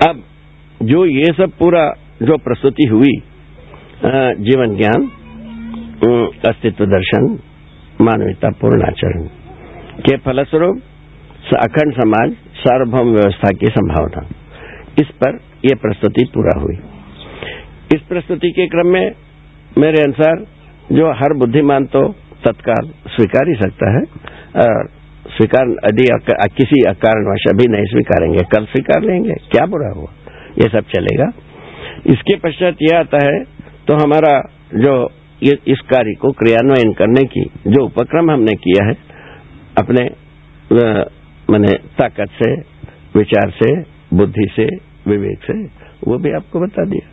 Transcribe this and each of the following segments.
अब जो ये सब पूरा जो प्रस्तुति हुई जीवन ज्ञान अस्तित्व दर्शन मानवता पूर्ण आचरण के फलस्वरूप अखंड समाज सार्वभौम व्यवस्था की संभावना। इस पर यह प्रस्तुति पूरा हुई। इस प्रस्तुति के क्रम में मेरे अनुसार जो हर बुद्धिमान तो तत्काल स्वीकार ही सकता है और स्वीकार, यदि किसी कारणवश अभी नहीं स्वीकारेंगे, कल स्वीकार लेंगे। क्या बुरा हुआ? ये सब चलेगा। इसके पश्चात यह आता है तो हमारा जो इस कार्य को क्रियान्वयन करने की, जो उपक्रम हमने किया है, अपने मैंने ताकत से, विचार से, बुद्धि से, विवेक से, वो भी आपको बता दिया।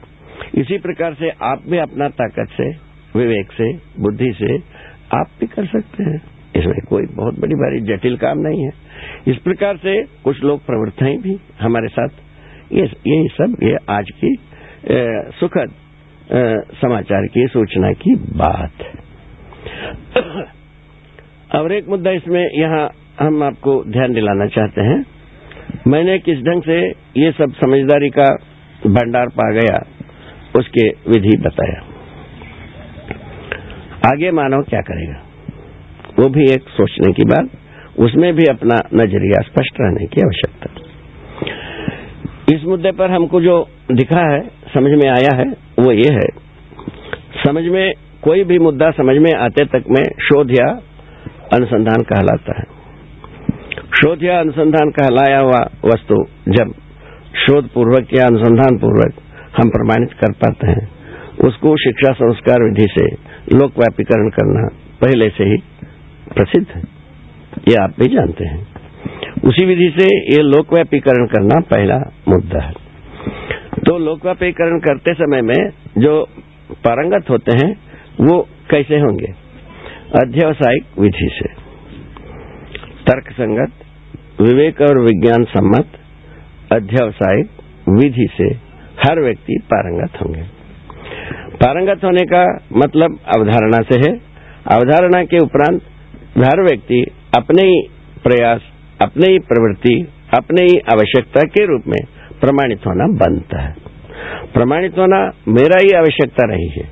इसी प्रकार से आप भी अपना ताकत से, विवेक से, बुद्धि से, आप भी कर सकते हैं। इसमें कोई बहुत बड़ी भारी जटिल काम नहीं है। इस प्रकार से कुछ लोग प्रवृत्ताएँ भी हमारे साथ। ये ये सब ये आज की ए, सुखद ए, समाचार की सूचना की बात। और एक मुद्दा इसमें यहाँ हम आपको ध्यान दिलाना चाहते हैं। मैंने किस ढंग से ये सब समझदारी का भंडार पा गया उसके विधि बताया। आगे मानव क्या करेगा? वो भी एक सोचने की बात, उसमें भी अपना नज़रिया स्पष्ट रहने की आवश्यकता। इस मुद्दे पर हमको जो दिखा है, समझ में आया है, वो ये है। समझ में, कोई भी मुद्दा समझ में आते तक में शोध या अनुसंधान कहलाता है। शोध या अनुसंधान कहलाया हुआ वस्तु जब शोध पूर्वक या अनुसंधान पूर्वक हम प्रमाणित कर पाते हैं, उसको शिक्षा संस्कार विधि से लोकव्यापीकरण करना पहले से ही प्रसिद्ध है। ये आप भी जानते हैं। उसी विधि से ये लोकव्यापीकरण करना पहला मुद्दा है। तो लोकव्यापीकरण करते समय में जो पारंगत होते हैं, वो कैसे होंगे? अध्यवसायिक विधि से। तर्क संगत विवेक और विज्ञान सम्मत, अध्यवसायिक विधि से हर व्यक्ति पारंगत होंगे। पारंगत होने का मतलब अवधारणा से है। अवधारणा के उपरांत हर व्यक्ति अपने ही प्रयास, अपने ही प्रवृत्ति, अपने ही आवश्यकता के रूप में प्रमाणित होना बनता है। प्रमाणित होना मेरा ही आवश्यकता रही है।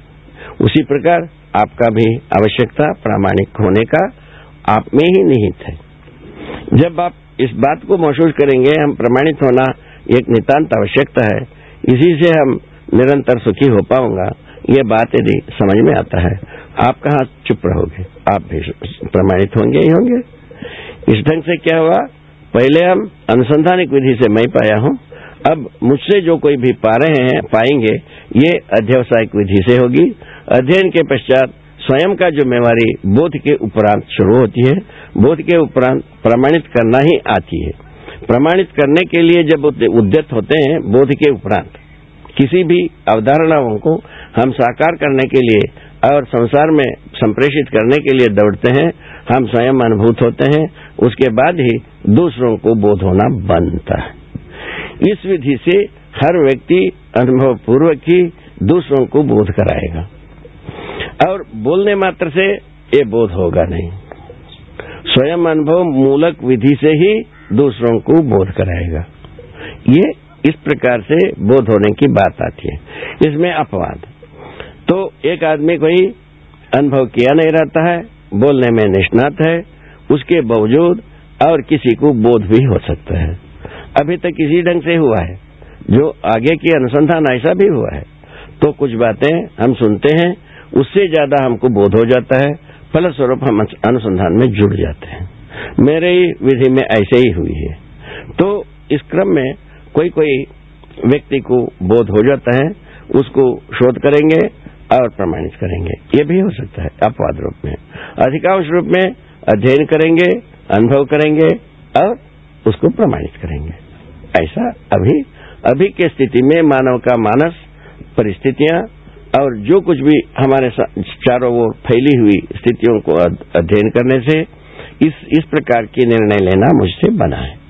उसी प्रकार आपका भी आवश्यकता प्रामाणिक होने का आप में ही निहित है। जब आप इस बात को महसूस करेंगे, हम प्रमाणित होना एक नितांत आवश्यकता है, इसी से हम निरंतर सुखी हो पाऊँगा, ये बात यदि समझ में आता है, आप कहा चुप रहोगे? आप भी प्रमाणित होंगे ही होंगे। इस ढंग से क्या हुआ? पहले हम अनुसंधानिक विधि से मैं पाया हूँ। अब मुझसे जो कोई भी पा रहे हैं, पाएँगे, ये अध्यवसायिक विधि से होगी। अध्ययन के पश्चात स्वयं का जिम्मेवारी बोध के उपरांत शुरू होती है, बोध के उपरांत प्रमाणित करना ही आती है। प्रमाणित करने के लिए जब उद्यत होते हैं, बोध के उपरांत, किसी भी अवधारणाओं को हम साकार करने के लिए और संसार में संप्रेषित करने के लिए दौड़ते हैं, हम स्वयं अनुभूत होते हैं, उसके बाद ही दूसरों को बोध होना बनता है। इस विधि से हर व्यक्ति अनुभव पूर्वक ही दूसरों को बोध कराएगा। और बोलने मात्र से ये बोध होगा नहीं। स्वयं अनुभव मूलक विधि से ही दूसरों को बोध कराएगा। ये इस प्रकार से बोध होने की बात आती है। इसमें अपवाद। तो एक आदमी कोई अनुभव किया नहीं रहता है, बोलने में निष्णात है, उसके बावजूद और किसी को बोध भी हो सकता है। अभी तक इसी ढंग से हुआ है। जो आगे की अनुसंधान ऐसा भी हुआ है। तो कुछ बातें हम सुनते हैं, उससे ज़्यादा हमको बोध हो जाता है, फलस्वरूप हम अनुसंधान में जुड़ जाते हैं। मेरे ही विधि में ऐसे ही हुई है। तो इस क्रम में कोई कोई व्यक्ति को बोध हो जाता है, उसको शोध करेंगे और प्रमाणित करेंगे। ये भी हो सकता है, अपवाद रूप में। अधिकांश रूप में अध्ययन करेंगे, अनुभव करेंगे और उसको प्रमाणित करेंगे। ऐसा अभी अभी के स्थिति में मानव का मानस, परिस्थितियाँ और जो कुछ भी हमारे चारों ओर फैली हुई स्थितियों को अध्ययन करने से इस इस प्रकार के निर्णय लेना मुझसे बना है।